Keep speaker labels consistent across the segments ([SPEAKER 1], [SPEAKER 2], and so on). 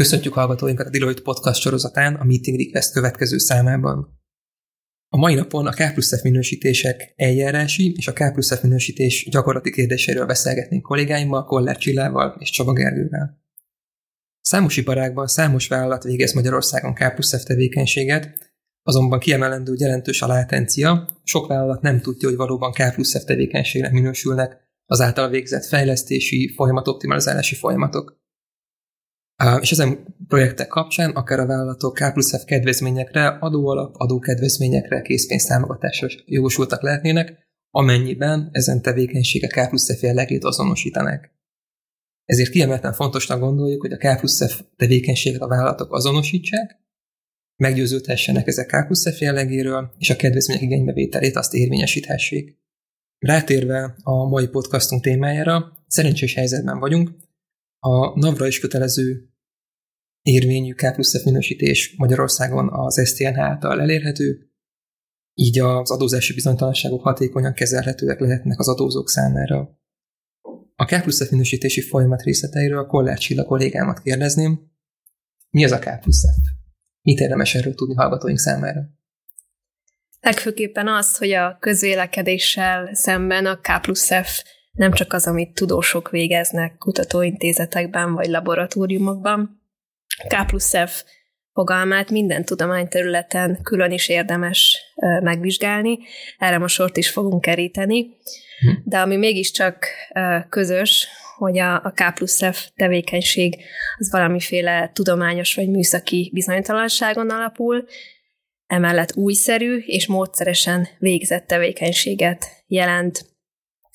[SPEAKER 1] Köszöntjük hallgatóinkat a Deloitte Podcast sorozatán a Meeting Request következő számában. A mai napon a K plusz F minősítések eljárási és a K plusz F minősítés gyakorlati kérdéseiről beszélgetnénk kollégáimmal, Koller Csillával és Csaba Gergővel. Számos iparágban számos vállalat végez Magyarországon K plusz F tevékenységet, azonban kiemelendő jelentős a látencia, sok vállalat nem tudja, hogy valóban K plusz F tevékenységnek minősülnek az által végzett fejlesztési, folyamatoptimalizálási folyamatok. És ezen projektek kapcsán akár a vállalatok K plusz F kedvezményekre, adóalap, adókedvezményekre, készpénztámogatásra jogosultak lehetnének, amennyiben ezen tevékenységek K plusz F jellegét azonosítanak. Ezért kiemelten fontosnak gondoljuk, hogy a K plusz F tevékenységet a vállalatok azonosítsák, meggyőződhessenek ezek K plusz F jellegéről, és a kedvezmények igénybevételét azt érvényesíthessék. Rátérve a mai podcastunk témájára, szerencsés helyzetben vagyunk, a NAVRA is kötelező érvényű K minősítés Magyarországon az STNH által elérhető, így az adózási bizonytalanságok hatékonyan kezelhetőek lehetnek az adózók számára. A K minősítési folyamat részleteiről a Kollár Csilla kollégámat kérdezném. Mi az a K plusz F? Mit érdemes erről tudni hallgatóink számára?
[SPEAKER 2] Legfőképpen az, hogy a közvélekedéssel szemben a K nem csak az, amit tudósok végeznek kutatóintézetekben vagy laboratóriumokban, K plusz F fogalmát minden tudományterületen külön is érdemes megvizsgálni, erre most sort is fogunk keríteni, hm. de ami mégiscsak közös, hogy a, a K plusz F tevékenység az valamiféle tudományos vagy műszaki bizonytalanságon alapul, emellett újszerű és módszeresen végzett tevékenységet jelent.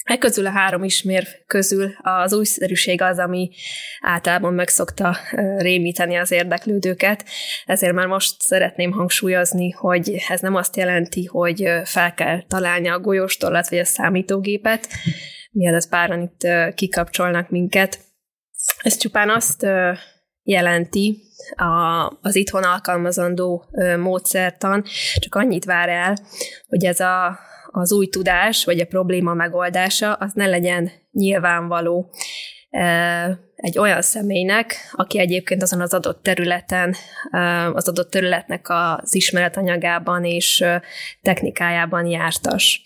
[SPEAKER 2] E közül a három ismér közül az újszerűség az, ami általában meg szokta rémíteni az érdeklődőket, ezért már most szeretném hangsúlyozni, hogy ez nem azt jelenti, hogy fel kell találni a golyóstollat vagy a számítógépet, mielőtt páran itt kikapcsolnak minket. Ez csupán azt jelenti, a, az itthon alkalmazandó módszertan, csak annyit vár el, hogy ez a az új tudás, vagy a probléma megoldása, az ne legyen nyilvánvaló egy olyan személynek, aki egyébként azon az adott területen, az adott területnek az ismeretanyagában és technikájában jártas.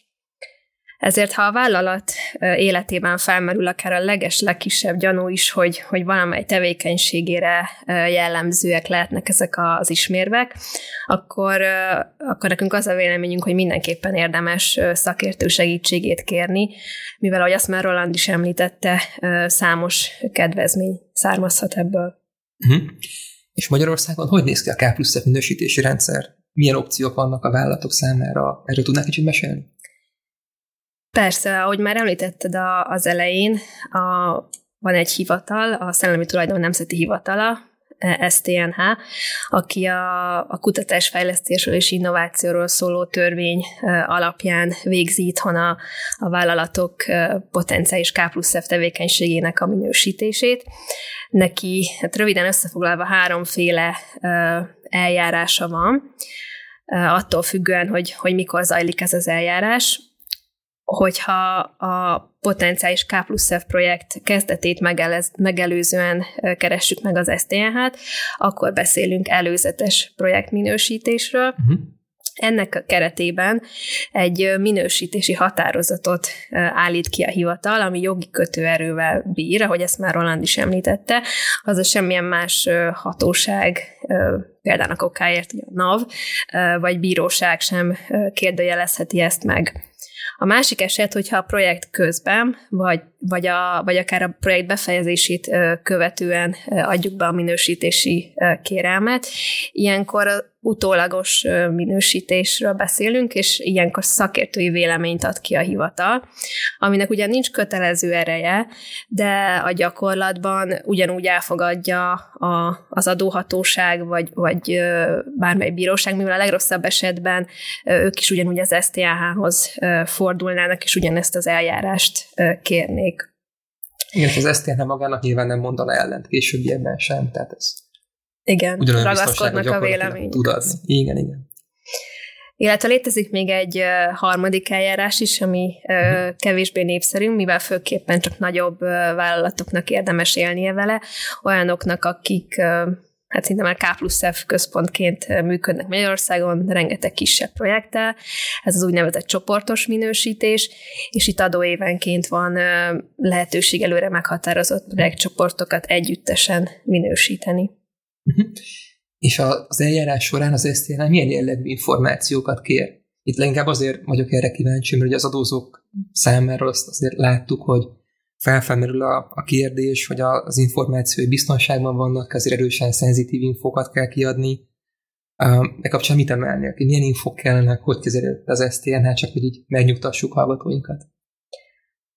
[SPEAKER 2] Ezért, ha a vállalat életében felmerül akár a leges, legkisebb gyanú is, hogy, hogy valamely tevékenységére jellemzőek lehetnek ezek az ismérvek, akkor, akkor nekünk az a véleményünk, hogy mindenképpen érdemes szakértő segítségét kérni, mivel, ahogy azt már Roland is említette, számos kedvezmény származhat ebből.
[SPEAKER 1] Uh-huh. És Magyarországon hogy néz ki a K plusz minősítési rendszer? Milyen opciók vannak a vállalatok számára? Erről tudnál kicsit mesélni?
[SPEAKER 2] Persze, ahogy már említetted a, az elején, a, van egy hivatal, a Szellemi Tulajdon Nemzeti Hivatala, STNH, aki a, a kutatásfejlesztésről és innovációról szóló törvény alapján végzi itthon a, a vállalatok potenciális K plusz F tevékenységének a minősítését. Neki, hát röviden összefoglalva háromféle eljárása van, attól függően, hogy, hogy mikor zajlik ez az eljárás hogyha a potenciális K plusz F projekt kezdetét megelez, megelőzően keressük meg az STNH-t, akkor beszélünk előzetes projektminősítésről. Uh-huh. Ennek a keretében egy minősítési határozatot állít ki a hivatal, ami jogi kötőerővel bír, ahogy ezt már Roland is említette, az a semmilyen más hatóság, például a kokáért, a NAV, vagy bíróság sem kérdőjelezheti ezt meg. A másik eset, hogyha a projekt közben, vagy, vagy, a, vagy akár a projekt befejezését követően adjuk be a minősítési kérelmet, ilyenkor utólagos minősítésről beszélünk, és ilyenkor szakértői véleményt ad ki a hivatal, aminek ugyan nincs kötelező ereje, de a gyakorlatban ugyanúgy elfogadja a, az adóhatóság, vagy, vagy bármely bíróság, mivel a legrosszabb esetben ők is ugyanúgy az STH-hoz fordulnának, és ugyanezt az eljárást kérnék.
[SPEAKER 1] Igen, az STH magának nyilván nem mondaná ellent későbbiekben sem, tehát ez
[SPEAKER 2] igen, Ugyanolyan ragaszkodnak a vélemény.
[SPEAKER 1] Tud adni. Igen, igen.
[SPEAKER 2] Illetve létezik még egy harmadik eljárás is, ami uh-huh. kevésbé népszerű, mivel főképpen csak nagyobb vállalatoknak érdemes élnie vele, olyanoknak, akik hát szinte már K plusz F központként működnek Magyarországon, rengeteg kisebb projekttel. Ez az úgynevezett csoportos minősítés, és itt adóévenként van lehetőség előre meghatározott projektcsoportokat együttesen minősíteni.
[SPEAKER 1] Uh-huh. És az eljárás során az SZTN milyen jellegű információkat kér? Itt leginkább azért vagyok erre kíváncsi, mert az adózók számára azt azért láttuk, hogy felfelmerül a, a kérdés, hogy az információi biztonságban vannak, azért erősen szenzitív infokat kell kiadni. E kapcsán mit emelnél? Milyen infok kellenek, hogy kezelő az STN, csak hogy így megnyugtassuk hallgatóinkat?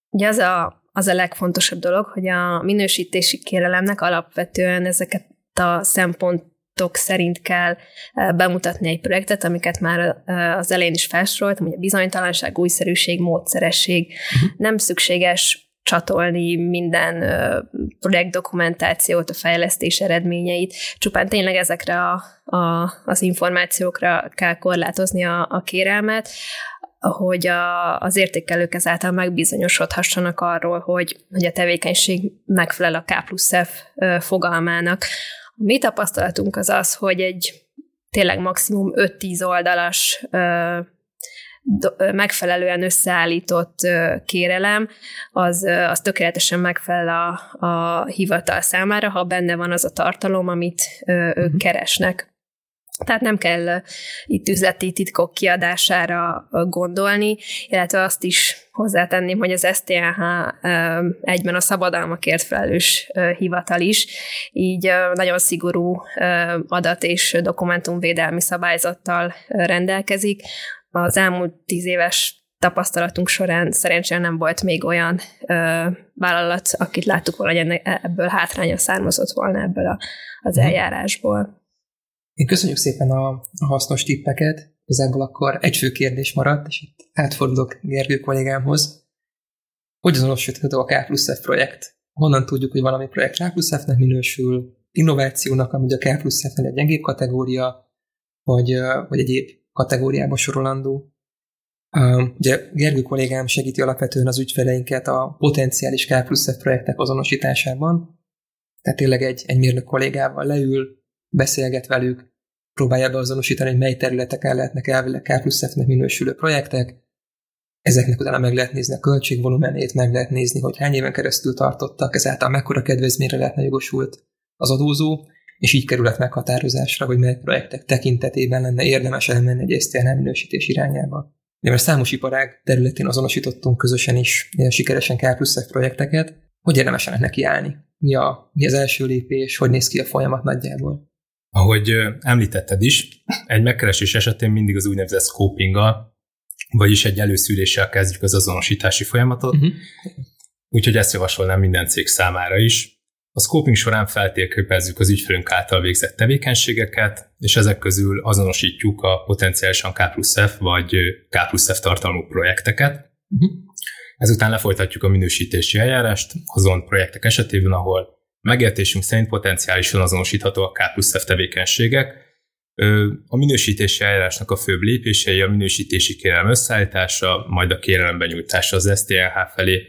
[SPEAKER 2] Ugye az a, az a legfontosabb dolog, hogy a minősítési kérelemnek alapvetően ezeket a szempont szerint kell bemutatni egy projektet, amiket már az elején is felsoroltam, hogy a bizonytalanság, újszerűség, módszeresség. Uh-huh. Nem szükséges csatolni minden projektdokumentációt, a fejlesztés eredményeit, csupán tényleg ezekre a, a, az információkra kell korlátozni a, a kérelmet, hogy a, az értékelők ezáltal megbizonyosodhassanak arról, hogy, hogy a tevékenység megfelel a K plusz F fogalmának. A mi tapasztalatunk az az, hogy egy tényleg maximum 5-10 oldalas megfelelően összeállított kérelem, az, az tökéletesen megfelel a, a hivatal számára, ha benne van az a tartalom, amit ők uh-huh. keresnek. Tehát nem kell itt üzleti titkok kiadására gondolni, illetve azt is hozzátenném, hogy az STNH egyben a szabadalmakért felelős hivatal is, így nagyon szigorú adat és dokumentumvédelmi szabályzattal rendelkezik, az elmúlt tíz éves tapasztalatunk során szerencsére nem volt még olyan ö, vállalat, akit láttuk volna, hogy ebből hátránya származott volna ebből a, az mhm. eljárásból.
[SPEAKER 1] Én köszönjük szépen a, a hasznos tippeket. Igazából akkor egy fő kérdés maradt, és itt átfordulok Gergő kollégámhoz. Hogy azonosítható a K plusz F projekt? Honnan tudjuk, hogy valami projekt K plusz F-nek minősül, innovációnak, ami a K plusz F-nek egy gyengébb kategória, vagy, vagy egyéb kategóriába sorolandó. Ugye Gergő kollégám segíti alapvetően az ügyfeleinket a potenciális K plusz F projektek azonosításában. Tehát tényleg egy, egy mérnök kollégával leül, beszélget velük, próbálja beazonosítani, hogy mely területeken lehetnek elvileg K plusz F-nek minősülő projektek, ezeknek utána meg lehet nézni a költségvolumenét, meg lehet nézni, hogy hány éven keresztül tartottak, ezáltal mekkora kedvezményre lehetne jogosult az adózó, és így kerület meghatározásra, hogy mely projektek tekintetében lenne érdemes elmenni egy STN minősítés irányába. De mert számos iparág területén azonosítottunk közösen is sikeresen K plusz projekteket, hogy érdemes ennek nekiállni? Mi, a, mi az első lépés, hogy néz ki a folyamat nagyjából?
[SPEAKER 3] Ahogy említetted is, egy megkeresés esetén mindig az úgynevezett scopinggal, vagyis egy előszűréssel kezdjük az azonosítási folyamatot, uh-huh. úgyhogy ezt javasolnám minden cég számára is. A scoping során feltérképezzük az ügyfelünk által végzett tevékenységeket, és ezek közül azonosítjuk a potenciálisan K plusz F vagy K plusz F tartalmú projekteket. Uh-huh. Ezután lefolytatjuk a minősítési eljárást azon projektek esetében, ahol megértésünk szerint potenciálisan azonosítható a K plusz F tevékenységek. A minősítési eljárásnak a főbb lépései a minősítési kérelem összeállítása, majd a kérelem benyújtása az STLH felé,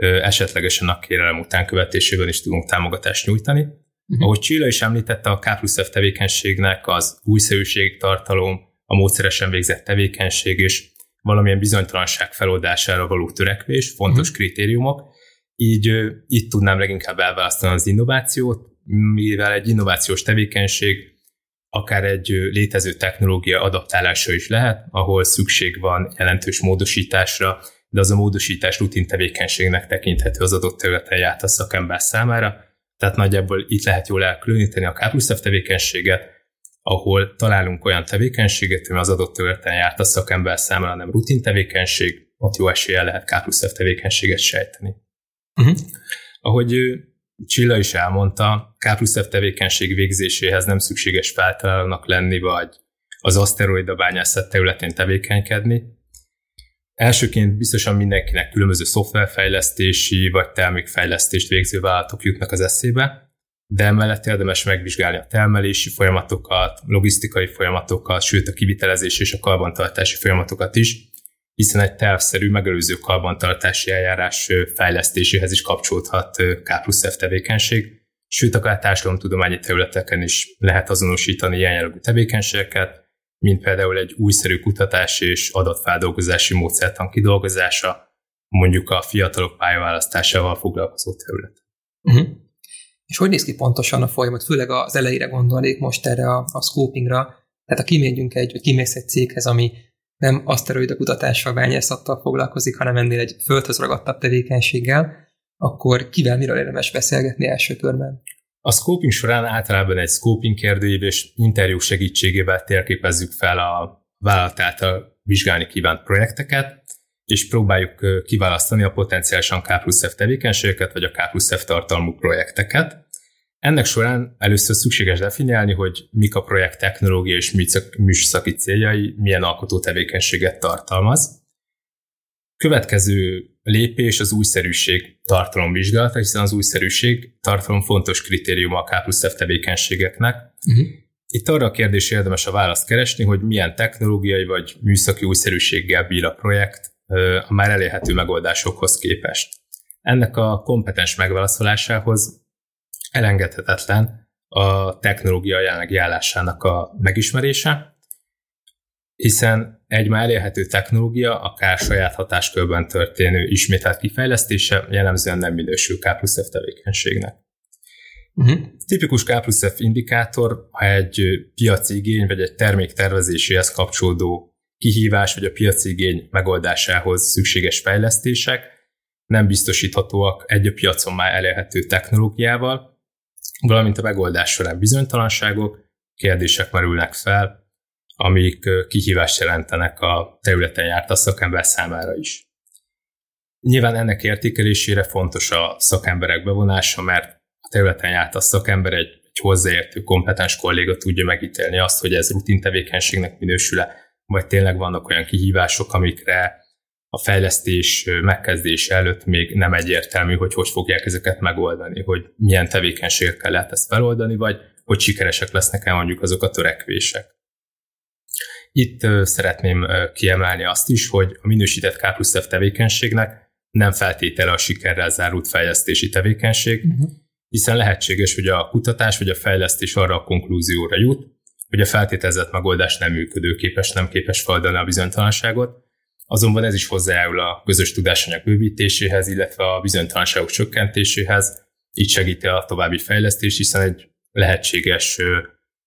[SPEAKER 3] esetlegesen a kérelem után követésében is tudunk támogatást nyújtani. Uh-huh. Ahogy Csilla is említette, a K plusz F tevékenységnek az újszerűség tartalom, a módszeresen végzett tevékenység és valamilyen bizonytalanság feloldására való törekvés, fontos uh-huh. kritériumok. Így itt tudnám leginkább elválasztani az innovációt, mivel egy innovációs tevékenység akár egy létező technológia adaptálása is lehet, ahol szükség van jelentős módosításra, de az a módosítás rutin tevékenységnek tekinthető az adott területen járt a szakember számára, tehát nagyjából itt lehet jól elkülöníteni a K tevékenységet, ahol találunk olyan tevékenységet, ami az adott területen járt a szakember számára nem rutin tevékenység, ott jó esélye lehet K tevékenységet sejteni. Uh-huh. Ahogy Csilla is elmondta, K plusz F tevékenység végzéséhez nem szükséges feltalálónak lenni, vagy az aszteroida bányászat területén tevékenykedni, Elsőként biztosan mindenkinek különböző szoftverfejlesztési vagy termékfejlesztést végző vállalatok jutnak az eszébe, de emellett érdemes megvizsgálni a termelési folyamatokat, logisztikai folyamatokat, sőt a kivitelezés és a karbantartási folyamatokat is, hiszen egy tervszerű megelőző karbantartási eljárás fejlesztéséhez is kapcsolódhat K plusz F tevékenység, sőt akár társadalomtudományi területeken is lehet azonosítani ilyen jellegű tevékenységeket, mint például egy újszerű kutatás és adatfeldolgozási módszertan kidolgozása, mondjuk a fiatalok pályaválasztásával foglalkozó terület.
[SPEAKER 1] Uh-huh. És hogy néz ki pontosan a folyamat? Főleg az elejére gondolnék most erre a, a scopingra. Tehát ha kimegyünk egy, vagy kimész egy céghez, ami nem aszteroida kutatással, bányászattal foglalkozik, hanem ennél egy földhöz ragadtabb tevékenységgel, akkor kivel miről érdemes beszélgetni első körben?
[SPEAKER 3] A scoping során általában egy scoping kérdőív és interjú segítségével térképezzük fel a vállalat által vizsgálni kívánt projekteket, és próbáljuk kiválasztani a potenciálisan K plusz F tevékenységeket, vagy a K plusz F tartalmú projekteket. Ennek során először szükséges definiálni, hogy mik a projekt technológia és műszaki céljai, milyen alkotó tevékenységet tartalmaz. Következő lépés az újszerűség tartalomvizsgálata, hiszen az újszerűség tartalom fontos kritérium a K plusz F tevékenységeknek. Uh-huh. Itt arra a kérdés érdemes a választ keresni, hogy milyen technológiai vagy műszaki újszerűséggel bír a projekt a már elérhető megoldásokhoz képest. Ennek a kompetens megválaszolásához elengedhetetlen a technológia jelenlegi állásának a megismerése, hiszen egy már elérhető technológia, akár saját hatáskörben történő ismételt kifejlesztése jellemzően nem minősül K plusz F tevékenységnek. Uh-huh. Tipikus K plusz F indikátor, ha egy piaci igény vagy egy termék tervezéséhez kapcsolódó kihívás vagy a piaci igény megoldásához szükséges fejlesztések nem biztosíthatóak egy a piacon már elérhető technológiával, valamint a megoldás során bizonytalanságok, kérdések merülnek fel, amik kihívást jelentenek a területen járt a szakember számára is. Nyilván ennek értékelésére fontos a szakemberek bevonása, mert a területen járt a szakember egy, egy hozzáértő, kompetens kolléga tudja megítélni azt, hogy ez rutin tevékenységnek minősül-e, vagy tényleg vannak olyan kihívások, amikre a fejlesztés megkezdése előtt még nem egyértelmű, hogy hogy fogják ezeket megoldani, hogy milyen tevékenységekkel lehet ezt feloldani, vagy hogy sikeresek lesznek-e mondjuk azok a törekvések. Itt szeretném kiemelni azt is, hogy a minősített K plusz F tevékenységnek nem feltétele a sikerrel zárult fejlesztési tevékenység, uh-huh. hiszen lehetséges, hogy a kutatás vagy a fejlesztés arra a konklúzióra jut, hogy a feltételezett megoldás nem működőképes, nem képes feladani a bizonytalanságot, azonban ez is hozzájárul a közös tudásanyag bővítéséhez, illetve a bizonytalanságok csökkentéséhez, így segíti a további fejlesztés, hiszen egy lehetséges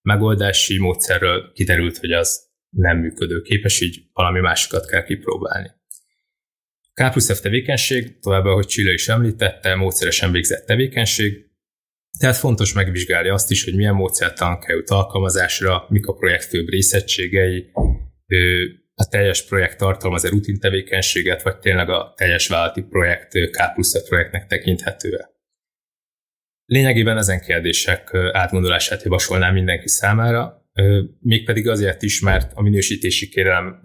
[SPEAKER 3] megoldási módszerről kiderült, hogy az nem működőképes, így valami másikat kell kipróbálni. K plusz F tevékenység, továbbá, hogy Csilla is említette, módszeresen végzett tevékenység, tehát fontos megvizsgálni azt is, hogy milyen módszertan került alkalmazásra, mik a projekt főbb részegységei, a teljes projekt tartalmaz-e rutin tevékenységet, vagy tényleg a teljes vállalati projekt K plusz projektnek tekinthető-e. Lényegében ezen kérdések átgondolását javasolnám mindenki számára, mégpedig azért is, mert a minősítési kérelem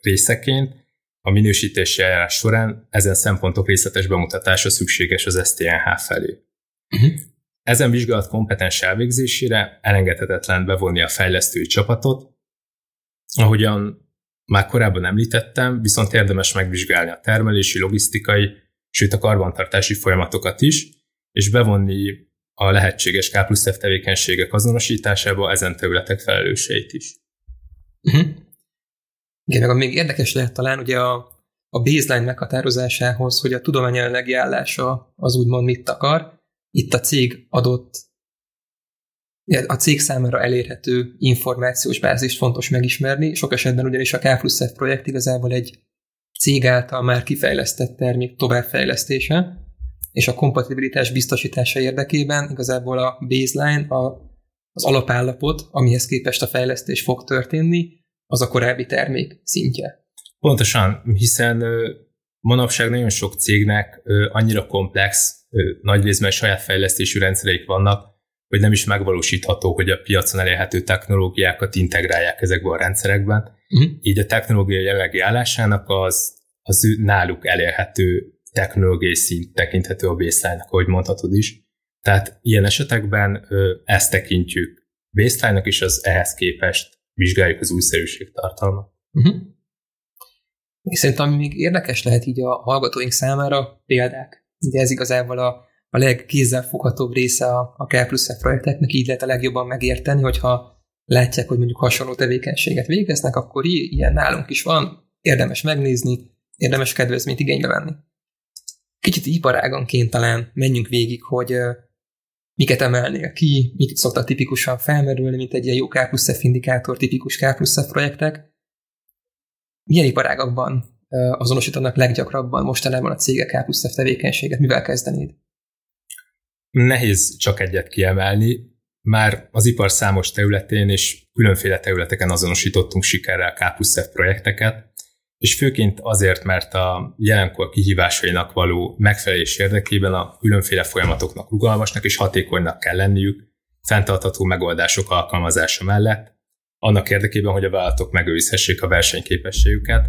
[SPEAKER 3] részeként a minősítési eljárás során ezen szempontok részletes bemutatása szükséges az STNH felé. Uh-huh. Ezen vizsgálat kompetens elvégzésére elengedhetetlen bevonni a fejlesztői csapatot, ahogyan már korábban említettem, viszont érdemes megvizsgálni a termelési, logisztikai, sőt a karbantartási folyamatokat is, és bevonni a lehetséges K plusz F tevékenységek azonosításába ezen területek felelőseit is.
[SPEAKER 1] Uh-huh. Igen, meg még érdekes lehet talán ugye a, a baseline meghatározásához, hogy a tudomány jelenlegi állása az úgymond mit akar. Itt a cég adott a cég számára elérhető információs bázist fontos megismerni. Sok esetben ugyanis a K plusz F projekt igazából egy cég által már kifejlesztett termék továbbfejlesztése, és a kompatibilitás biztosítása érdekében igazából a baseline, a, az alapállapot, amihez képest a fejlesztés fog történni, az a korábbi termék szintje.
[SPEAKER 3] Pontosan, hiszen manapság nagyon sok cégnek annyira komplex, nagy részben saját fejlesztésű rendszereik vannak, hogy nem is megvalósítható, hogy a piacon elérhető technológiákat integrálják ezekbe a rendszerekben. Uh-huh. Így a technológia jelenlegi állásának az, az náluk elérhető technológiai szint tekinthető a baseline ahogy mondhatod is. Tehát ilyen esetekben ezt tekintjük baseline-nak, és az ehhez képest vizsgáljuk az újszerűség tartalmat. Uh-huh.
[SPEAKER 1] Szerintem még érdekes lehet így a hallgatóink számára példák. Ugye ez igazából a, a legkézzelfoghatóbb része a, a K plusz projekteknek, így lehet a legjobban megérteni, hogyha látják, hogy mondjuk hasonló tevékenységet végeznek, akkor ilyen nálunk is van, érdemes megnézni, érdemes kedvezményt igénybe venni. Kicsit iparáganként talán menjünk végig, hogy miket emelnél ki, mit szoktak tipikusan felmerülni, mint egy ilyen jó K indikátor, tipikus K projektek. Milyen iparágakban azonosítanak leggyakrabban mostanában a cégek K plusz tevékenységet, mivel kezdenéd?
[SPEAKER 3] Nehéz csak egyet kiemelni. Már az ipar számos területén és különféle területeken azonosítottunk sikerrel K plusz F projekteket, és főként azért, mert a jelenkor kihívásainak való megfelelés érdekében a különféle folyamatoknak rugalmasnak és hatékonynak kell lenniük, fenntartható megoldások alkalmazása mellett, annak érdekében, hogy a vállalatok megőrizhessék a versenyképességüket,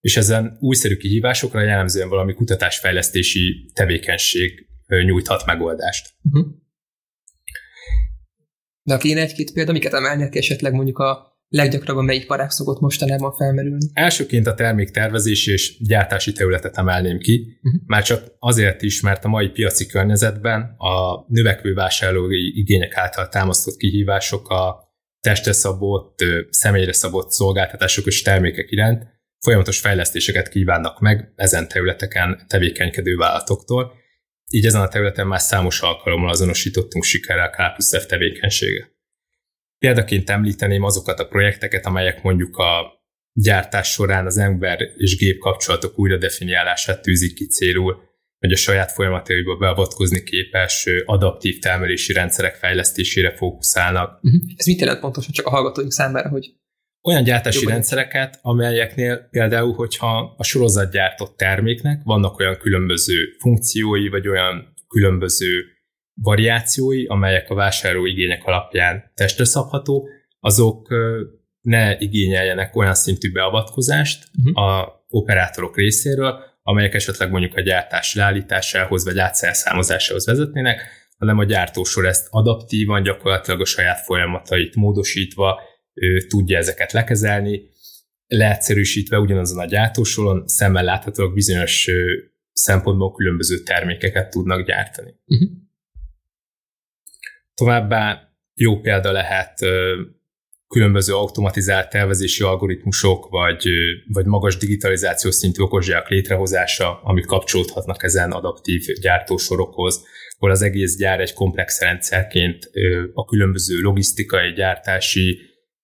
[SPEAKER 3] és ezen újszerű kihívásokra jellemzően valami kutatásfejlesztési tevékenység nyújthat megoldást. Uh-huh.
[SPEAKER 1] Ha kéne egy-két példa, miket emelnek esetleg mondjuk a leggyakrabban melyik parák szokott mostanában felmerülni?
[SPEAKER 3] Elsőként a terméktervezés és gyártási területet emelném ki, uh-huh. már csak azért is, mert a mai piaci környezetben a növekvő vásárlói igények által támasztott kihívások a testre szabott, személyre szabott szolgáltatások és termékek iránt folyamatos fejlesztéseket kívánnak meg ezen területeken tevékenykedő vállalatoktól, így ezen a területen már számos alkalommal azonosítottunk sikerrel K plusz tevékenységet. Példaként említeném azokat a projekteket, amelyek mondjuk a gyártás során az ember és gép kapcsolatok újra definiálását tűzik ki célul, hogy a saját folyamataiba beavatkozni képes adaptív termelési rendszerek fejlesztésére fókuszálnak.
[SPEAKER 1] Uh-huh. Ez mit jelent pontosan csak a hallgatóink számára, hogy
[SPEAKER 3] olyan gyártási rendszereket, amelyeknél például, hogyha a sorozatgyártott terméknek vannak olyan különböző funkciói, vagy olyan különböző variációi, amelyek a vásárló igények alapján testre szabható, azok ne igényeljenek olyan szintű beavatkozást uh-huh. a operátorok részéről, amelyek esetleg mondjuk a gyártás leállításához vagy átszerszámozásához vezetnének, hanem a gyártósor ezt adaptívan, gyakorlatilag a saját folyamatait módosítva ő tudja ezeket lekezelni, leegyszerűsítve ugyanazon a gyártósoron szemmel láthatóak bizonyos szempontból különböző termékeket tudnak gyártani. Uh-huh. Továbbá jó példa lehet különböző automatizált tervezési algoritmusok, vagy, vagy magas digitalizációs szintű okozsák létrehozása, amik kapcsolódhatnak ezen adaptív gyártósorokhoz, ahol az egész gyár egy komplex rendszerként a különböző logisztikai, gyártási,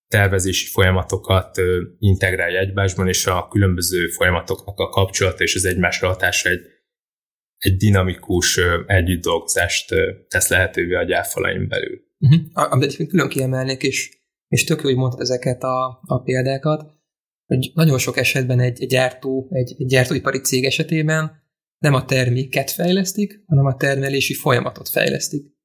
[SPEAKER 3] tervezési folyamatokat integrálja egymásban, és a különböző folyamatoknak a kapcsolata és az egymásra hatása egy egy dinamikus együtt dolgozást tesz lehetővé a gyárfalain belül.
[SPEAKER 1] Uh-huh. Amit külön kiemelnék, és, és tök jó, hogy mondtad ezeket a, a példákat, hogy nagyon sok esetben egy gyártó, egy, egy gyártóipari cég esetében nem a terméket fejlesztik, hanem a termelési folyamatot fejlesztik.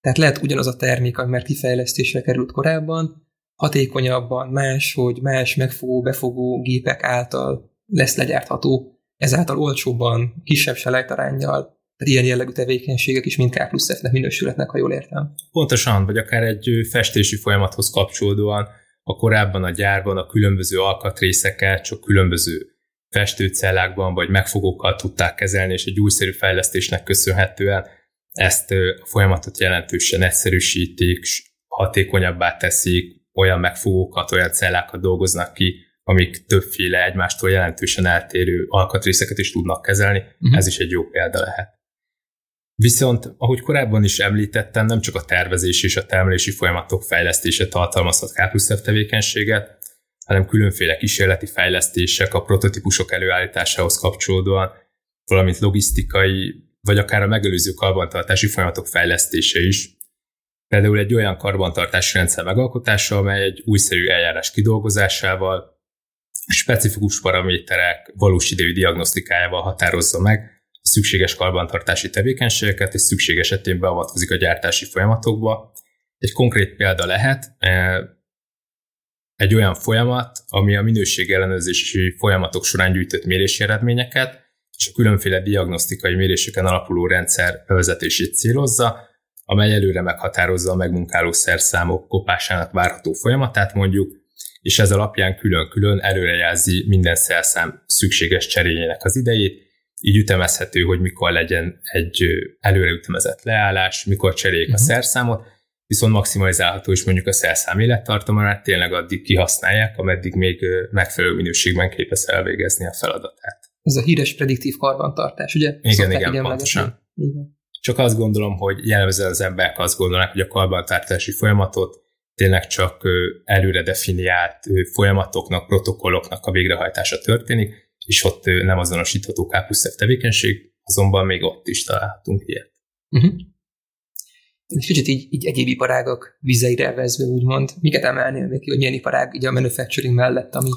[SPEAKER 1] Tehát lehet ugyanaz a termék, ami már kifejlesztésre került korábban, hatékonyabban, más, hogy más megfogó, befogó gépek által lesz legyártható, ezáltal olcsóbban, kisebb selejtarányjal, tehát ilyen jellegű tevékenységek is mind K plusz F-nek minősülhetnek, ha jól értem.
[SPEAKER 3] Pontosan, vagy akár egy festési folyamathoz kapcsolódóan a korábban a gyárban a különböző alkatrészeket csak különböző festőcellákban vagy megfogókkal tudták kezelni, és egy újszerű fejlesztésnek köszönhetően ezt a folyamatot jelentősen egyszerűsítik, hatékonyabbá teszik, olyan megfogókat, olyan cellákat dolgoznak ki, amik többféle egymástól jelentősen eltérő alkatrészeket is tudnak kezelni, uh-huh. ez is egy jó példa lehet. Viszont, ahogy korábban is említettem, nem csak a tervezés és a termelési folyamatok fejlesztése tartalmazhat K plusz tevékenységet, hanem különféle kísérleti fejlesztések a prototípusok előállításához kapcsolódóan, valamint logisztikai, vagy akár a megelőző karbantartási folyamatok fejlesztése is. Például egy olyan karbantartási rendszer megalkotása, amely egy újszerű eljárás kidolgozásával, specifikus paraméterek valós idejű diagnosztikájával határozza meg a szükséges karbantartási tevékenységeket, és szükség esetén beavatkozik a gyártási folyamatokba. Egy konkrét példa lehet e, egy olyan folyamat, ami a minőségellenőrzési folyamatok során gyűjtött mérési eredményeket, és a különféle diagnosztikai méréseken alapuló rendszer bevezetését célozza, amely előre meghatározza a megmunkáló szerszámok kopásának várható folyamatát mondjuk, és ez alapján külön-külön előrejelzi minden szerszám szükséges cseréjének az idejét, így ütemezhető, hogy mikor legyen egy előreütemezett leállás, mikor cseréljék uh-huh. a mhm. szerszámot, viszont maximalizálható is mondjuk a szerszám élettartamát tényleg addig kihasználják, ameddig még megfelelő minőségben képes elvégezni a feladatát.
[SPEAKER 1] Ez a híres prediktív karbantartás, ugye?
[SPEAKER 3] Igen, Szokták igen, pontosan. Igen. Csak azt gondolom, hogy jellemzően az emberek azt gondolnak, hogy a karbantartási folyamatot tényleg csak előre definiált folyamatoknak, protokolloknak a végrehajtása történik, és ott nem azonosítható K plusz F tevékenység, azonban még ott is találhatunk ilyet. Uh-huh.
[SPEAKER 1] És kicsit így, így egyéb iparágok vizeire elvezve, úgymond, miket emelnél még hogy milyen iparág így a manufacturing mellett, ami,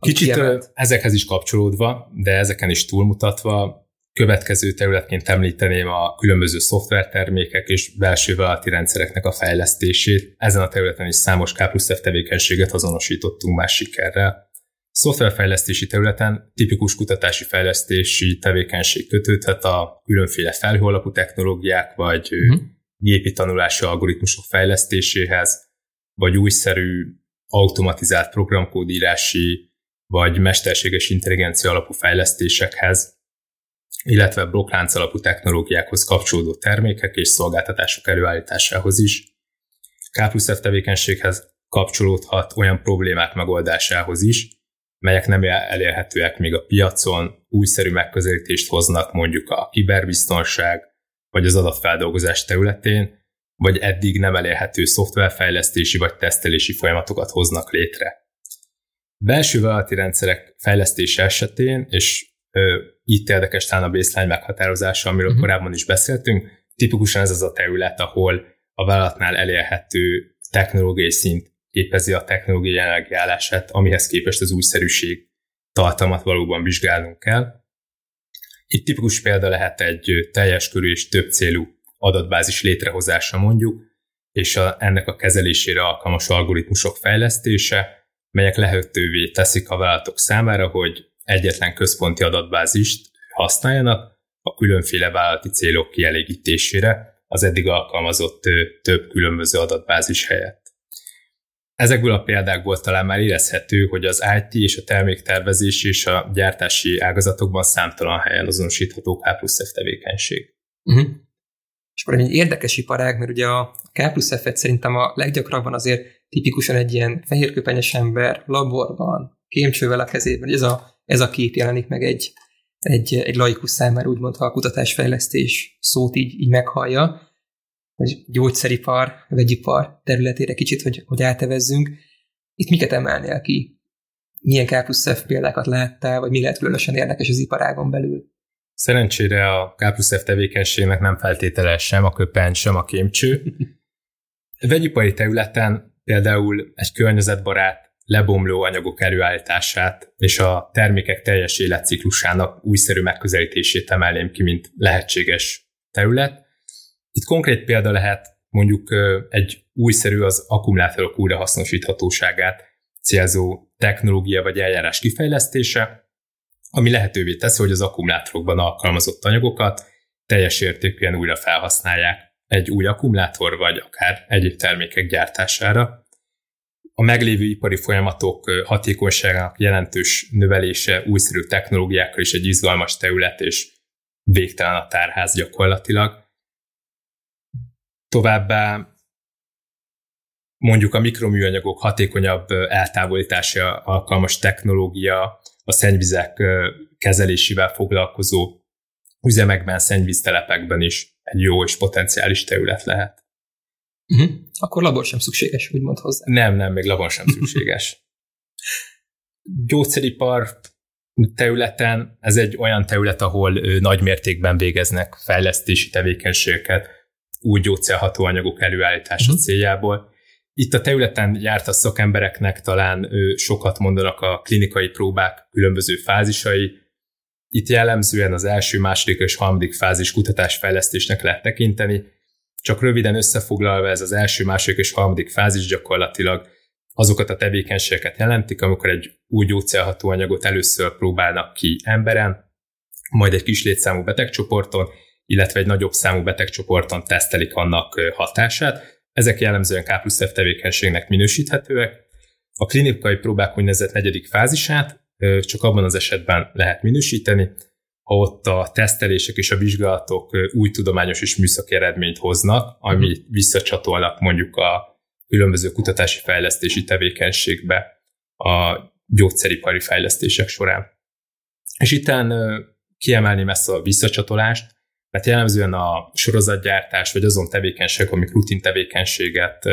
[SPEAKER 3] Kicsit kiemelt? ezekhez is kapcsolódva, de ezeken is túlmutatva, következő területként említeném a különböző szoftvertermékek és belső vállalati rendszereknek a fejlesztését. Ezen a területen is számos K plusz F tevékenységet azonosítottunk más sikerrel. Szoftverfejlesztési területen tipikus kutatási fejlesztési tevékenység kötődhet a különféle felhőalapú technológiák vagy uh-huh. gépi tanulási algoritmusok fejlesztéséhez, vagy újszerű automatizált programkódírási vagy mesterséges intelligencia alapú fejlesztésekhez, illetve blokklánc alapú technológiákhoz kapcsolódó termékek és szolgáltatások előállításához is. K plusz tevékenységhez kapcsolódhat olyan problémák megoldásához is, melyek nem elérhetőek még a piacon, újszerű megközelítést hoznak mondjuk a kiberbiztonság vagy az adatfeldolgozás területén, vagy eddig nem elérhető szoftverfejlesztési vagy tesztelési folyamatokat hoznak létre. Belső vállalati rendszerek fejlesztése esetén, és itt érdekes talán a baseline meghatározása, amiről uh-huh. korábban is beszéltünk, tipikusan ez az a terület, ahol a vállalatnál elérhető technológiai szint képezi a technológiai jelenlegi állását, amihez képest az újszerűség tartalmat valóban vizsgálnunk kell. Itt tipikus példa lehet egy teljes körű és több célú adatbázis létrehozása mondjuk, és a, ennek a kezelésére alkalmas algoritmusok fejlesztése, melyek lehetővé teszik a vállalatok számára, hogy egyetlen központi adatbázist használjanak a különféle vállalati célok kielégítésére az eddig alkalmazott több különböző adatbázis helyett. Ezekből a példákból talán már érezhető, hogy az IT és a terméktervezés és a gyártási ágazatokban számtalan helyen azonosítható K plusz F tevékenység. Uh-huh.
[SPEAKER 1] És akkor egy érdekes iparág, mert ugye a K plusz F-et szerintem a leggyakrabban azért tipikusan egy ilyen fehérköpenyes ember laborban, kémcsővel a kezében, ez a, ez a kép jelenik meg egy, egy, egy laikus számára, úgymond, ha a kutatásfejlesztés szót így, így meghallja, vagy gyógyszeripar, vegyipar területére kicsit, hogy, hogy átevezzünk. Itt miket emelnél ki? Milyen K plusz F példákat láttál, vagy mi lehet különösen érdekes az iparágon belül?
[SPEAKER 3] Szerencsére a K plusz F tevékenységnek nem feltételes sem a köpeny, sem a kémcső. Vegyipari területen például egy környezetbarát, lebomló anyagok előállítását és a termékek teljes életciklusának újszerű megközelítését emelném ki, mint lehetséges terület. Itt konkrét példa lehet mondjuk egy újszerű az akkumulátorok újrahasznosíthatóságát célzó technológia vagy eljárás kifejlesztése, ami lehetővé teszi, hogy az akkumulátorokban alkalmazott anyagokat teljes értékűen újra felhasználják egy új akkumulátor, vagy akár egyéb termékek gyártására. A meglévő ipari folyamatok hatékonyságának jelentős növelése újszerű technológiákkal is egy izgalmas terület, és végtelen a tárház gyakorlatilag. Továbbá mondjuk a mikroműanyagok hatékonyabb eltávolítása alkalmas technológia, a szennyvizek kezelésével foglalkozó üzemekben, szennyvíztelepekben is egy jó és potenciális terület lehet.
[SPEAKER 1] Uh-huh. Akkor labor sem szükséges, úgymond hozzá.
[SPEAKER 3] Nem, nem, még labor sem szükséges. Gyógyszeripar területen ez egy olyan terület, ahol nagy mértékben végeznek fejlesztési tevékenységeket, új gyógyszerható anyagok előállítása uh-huh. céljából. Itt a területen járt a szakembereknek talán sokat mondanak a klinikai próbák különböző fázisai, itt jellemzően az első, második és harmadik fázis kutatásfejlesztésnek lehet tekinteni. Csak röviden összefoglalva ez az első, második és harmadik fázis gyakorlatilag azokat a tevékenységeket jelentik, amikor egy új gyógyszerható anyagot először próbálnak ki emberen, majd egy kis létszámú betegcsoporton, illetve egy nagyobb számú betegcsoporton tesztelik annak hatását. Ezek jellemzően K plusz F tevékenységnek minősíthetőek. A klinikai próbák úgynevezett negyedik fázisát csak abban az esetben lehet minősíteni, ha ott a tesztelések és a vizsgálatok új tudományos és műszaki eredményt hoznak, ami mhm. visszacsatolnak mondjuk a különböző kutatási fejlesztési tevékenységbe a gyógyszeripari fejlesztések során. És itten kiemelném ezt a visszacsatolást, mert jellemzően a sorozatgyártás vagy azon tevékenységek, amik rutin tevékenységet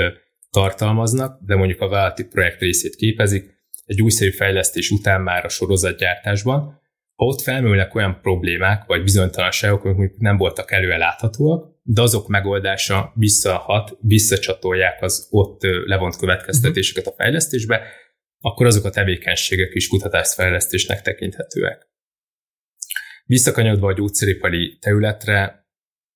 [SPEAKER 3] tartalmaznak, de mondjuk a vállalati projekt részét képezik, egy újszerű fejlesztés után már a sorozatgyártásban, ott felmerülnek olyan problémák vagy bizonytalanságok, amik nem voltak előre láthatóak, de azok megoldása visszahat, visszacsatolják az ott levont következtetéseket a fejlesztésbe, akkor azok a tevékenységek is kutatásfejlesztésnek tekinthetőek. Visszakanyodva a gyógyszeripari területre,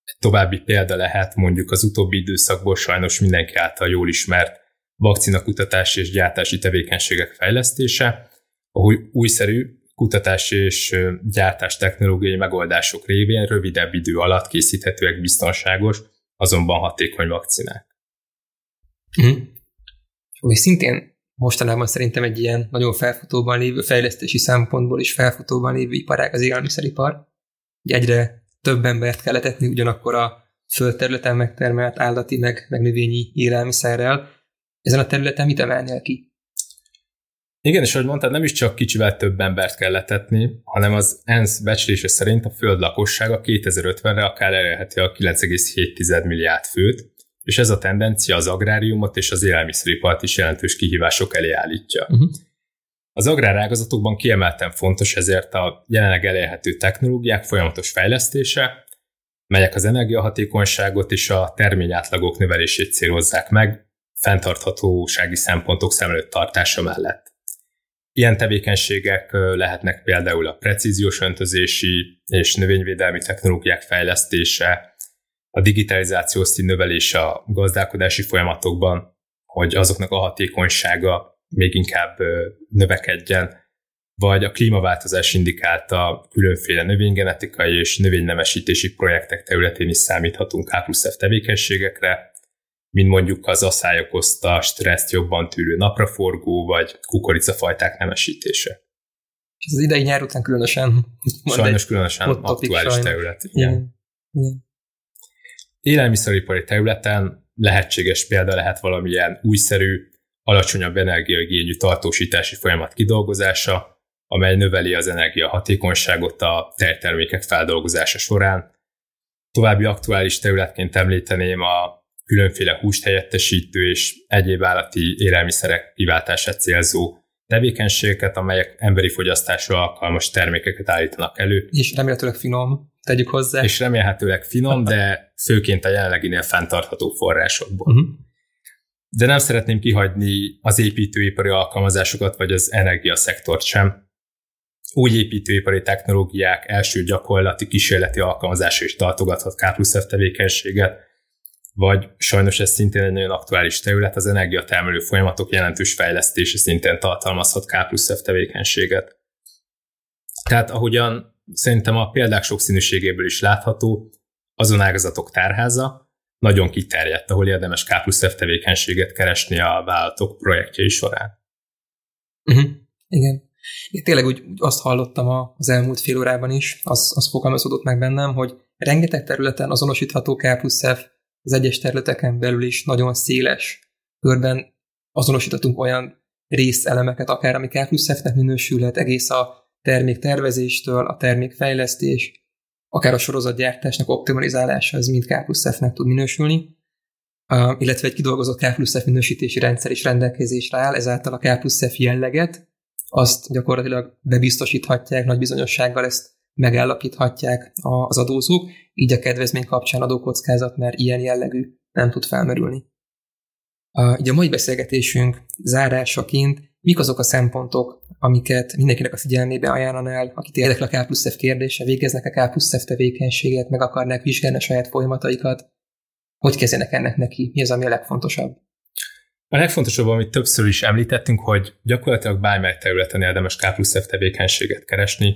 [SPEAKER 3] egy további példa lehet mondjuk az utóbbi időszakból sajnos mindenki által jól ismert vakcinakutatási és gyártási tevékenységek fejlesztése, ahol újszerű kutatási és gyártás technológiai megoldások révén rövidebb idő alatt készíthetőek biztonságos, azonban hatékony vakcinák.
[SPEAKER 1] Mm. Ami szintén mostanában szerintem egy ilyen nagyon felfutóban lévő, fejlesztési szempontból is felfutóban lévő iparág az élelmiszeripar. Egyre több embert kell letetni ugyanakkor a földterületen megtermelt állati meg, meg növényi élelmiszerrel. Ezen a területen mit emelnél ki?
[SPEAKER 3] Igen, és ahogy mondtad, nem is csak kicsivel több embert kell letetni, hanem az ENSZ becslése szerint a föld lakossága 2050-re akár elérheti a 9,7 milliárd főt, és ez a tendencia az agráriumot és az élelmiszeripart is jelentős kihívások elé állítja. Uh-huh. Az agrárágazatokban kiemelten fontos ezért a jelenleg elérhető technológiák folyamatos fejlesztése, melyek az energiahatékonyságot és a terményátlagok növelését célozzák meg, fenntarthatósági szempontok szem előtt tartása mellett. Ilyen tevékenységek lehetnek például a precíziós öntözési és növényvédelmi technológiák fejlesztése, a digitalizáció szín növelése a gazdálkodási folyamatokban, hogy azoknak a hatékonysága még inkább növekedjen, vagy a klímaváltozás indikálta különféle növénygenetikai és növénynemesítési projektek területén is számíthatunk F tevékenységekre, mint mondjuk az asszály okozta stresszt jobban tűrő napraforgó, vagy kukoricafajták nemesítése.
[SPEAKER 1] És az idei nyár után különösen...
[SPEAKER 3] Sajnos különösen aktuális sajnos. terület. Igen. Igen. Igen. Élelmiszeripari területen lehetséges példa lehet valamilyen újszerű, alacsonyabb energiaigényű tartósítási folyamat kidolgozása, amely növeli az energia hatékonyságot a tejtermékek feldolgozása során. További aktuális területként említeném a különféle húst helyettesítő és egyéb állati élelmiszerek kiváltását célzó tevékenységeket, amelyek emberi fogyasztásra alkalmas termékeket állítanak elő.
[SPEAKER 1] És remélhetőleg finom, tegyük hozzá.
[SPEAKER 3] És remélhetőleg finom, de főként a jelenleginél fenntartható forrásokból. Uh-huh. De nem szeretném kihagyni az építőipari alkalmazásokat, vagy az energiaszektort sem. Új építőipari technológiák első gyakorlati kísérleti alkalmazása is tartogathat K plusz F tevékenységet, vagy sajnos ez szintén egy nagyon aktuális terület, az energiatermelő folyamatok jelentős fejlesztése szintén tartalmazhat K plusz F tevékenységet. Tehát ahogyan szerintem a példák sokszínűségéből is látható, azon ágazatok tárháza nagyon kiterjedt, ahol érdemes K plusz F tevékenységet keresni a vállalatok projektjei során.
[SPEAKER 1] Uh-huh. Igen. Én tényleg úgy azt hallottam az elmúlt fél órában is, az, az fogalmazódott meg bennem, hogy rengeteg területen azonosítható K plusz F, az egyes területeken belül is nagyon széles körben azonosítottunk olyan részelemeket, akár ami K plusz F-nek minősülhet, egész a terméktervezéstől, a termékfejlesztés, akár a sorozatgyártásnak optimalizálása, ez mind K plusz F-nek tud minősülni, uh, illetve egy kidolgozott K plusz F minősítési rendszer is rendelkezésre áll, ezáltal a K plusz F jelleget, azt gyakorlatilag bebiztosíthatják nagy bizonyossággal, ezt megállapíthatják az adózók, így a kedvezmény kapcsán adókockázat, mert ilyen jellegű nem tud felmerülni. A, így a mai beszélgetésünk zárásaként mik azok a szempontok, amiket mindenkinek a figyelmébe ajánlanál, akit érdekel a K plusz F kérdése, végeznek a K plusz F tevékenységet, meg akarnák vizsgálni a saját folyamataikat, hogy kezdjenek ennek neki? Mi az, ami a legfontosabb?
[SPEAKER 3] A legfontosabb, amit többször is említettünk, hogy gyakorlatilag bármely területen érdemes K plusz F tevékenységet keresni,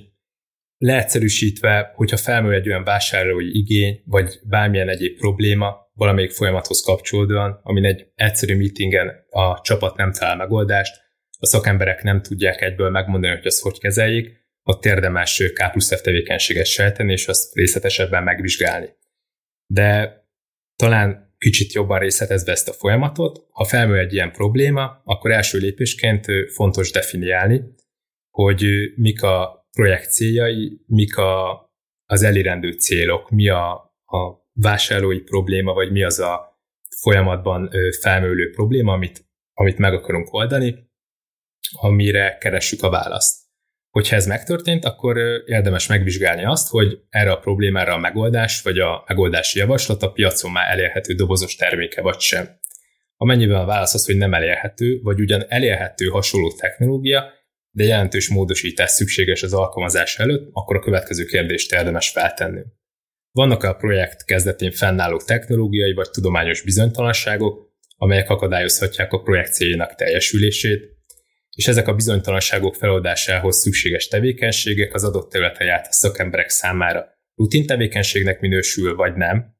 [SPEAKER 3] Leegyszerűsítve, hogyha felmerül egy olyan vásárlói igény, vagy bármilyen egyéb probléma, valamelyik folyamathoz kapcsolódóan, amin egy egyszerű meetingen a csapat nem talál megoldást, a szakemberek nem tudják egyből megmondani, hogy ezt hogy kezeljék, ott érdemes K plusz F tevékenységet sejteni, és azt részletesebben megvizsgálni. De talán kicsit jobban részletezve ezt a folyamatot, ha felmerül egy ilyen probléma, akkor első lépésként fontos definiálni, hogy mik a projekt céljai, mik a, az elérendő célok, mi a, a vásárlói probléma, vagy mi az a folyamatban felmerülő probléma, amit, amit meg akarunk oldani, amire keressük a választ. Hogyha ez megtörtént, akkor érdemes megvizsgálni azt, hogy erre a problémára a megoldás, vagy a megoldási javaslat a piacon már elérhető dobozos terméke vagy sem. Amennyiben a válasz az, hogy nem elérhető, vagy ugyan elérhető hasonló technológia, de jelentős módosítás szükséges az alkalmazás előtt, akkor a következő kérdést érdemes feltenni. Vannak-e a projekt kezdetén fennálló technológiai vagy tudományos bizonytalanságok, amelyek akadályozhatják a projekt céljának teljesülését, és ezek a bizonytalanságok feloldásához szükséges tevékenységek az adott területen járt szakemberek számára rutin tevékenységnek minősül, vagy nem,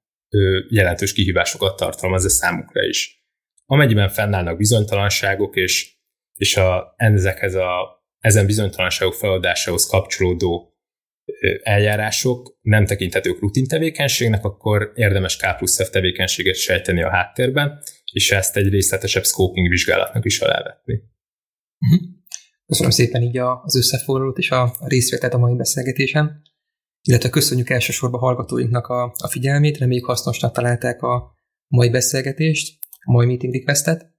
[SPEAKER 3] jelentős kihívásokat tartalmaz a számukra is. Amennyiben fennállnak bizonytalanságok, és, és a, ezekhez a, ezen bizonytalanságok feloldásához kapcsolódó eljárások nem tekinthetők rutin tevékenységnek, akkor érdemes K plusz F tevékenységet sejteni a háttérben, és ezt egy részletesebb scoping vizsgálatnak is alávetni.
[SPEAKER 1] Mhm. Köszönöm szépen így az összefoglalót és a részvételt a mai beszélgetésen, illetve köszönjük elsősorban hallgatóinknak a, a figyelmét, reméljük hasznosnak találták a mai beszélgetést, a mai meeting requestet.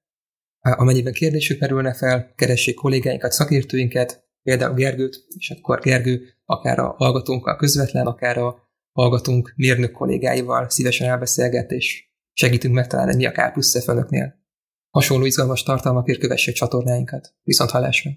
[SPEAKER 1] Amennyiben kérdésük merülne fel, keressék kollégáinkat, szakértőinket, például Gergőt, és akkor Gergő akár a hallgatónkkal közvetlen, akár a hallgatónk mérnök kollégáival szívesen elbeszélget, és segítünk megtalálni, mi a K plusz. Hasonló izgalmas tartalmakért kövessék csatornáinkat. Viszont hallásra!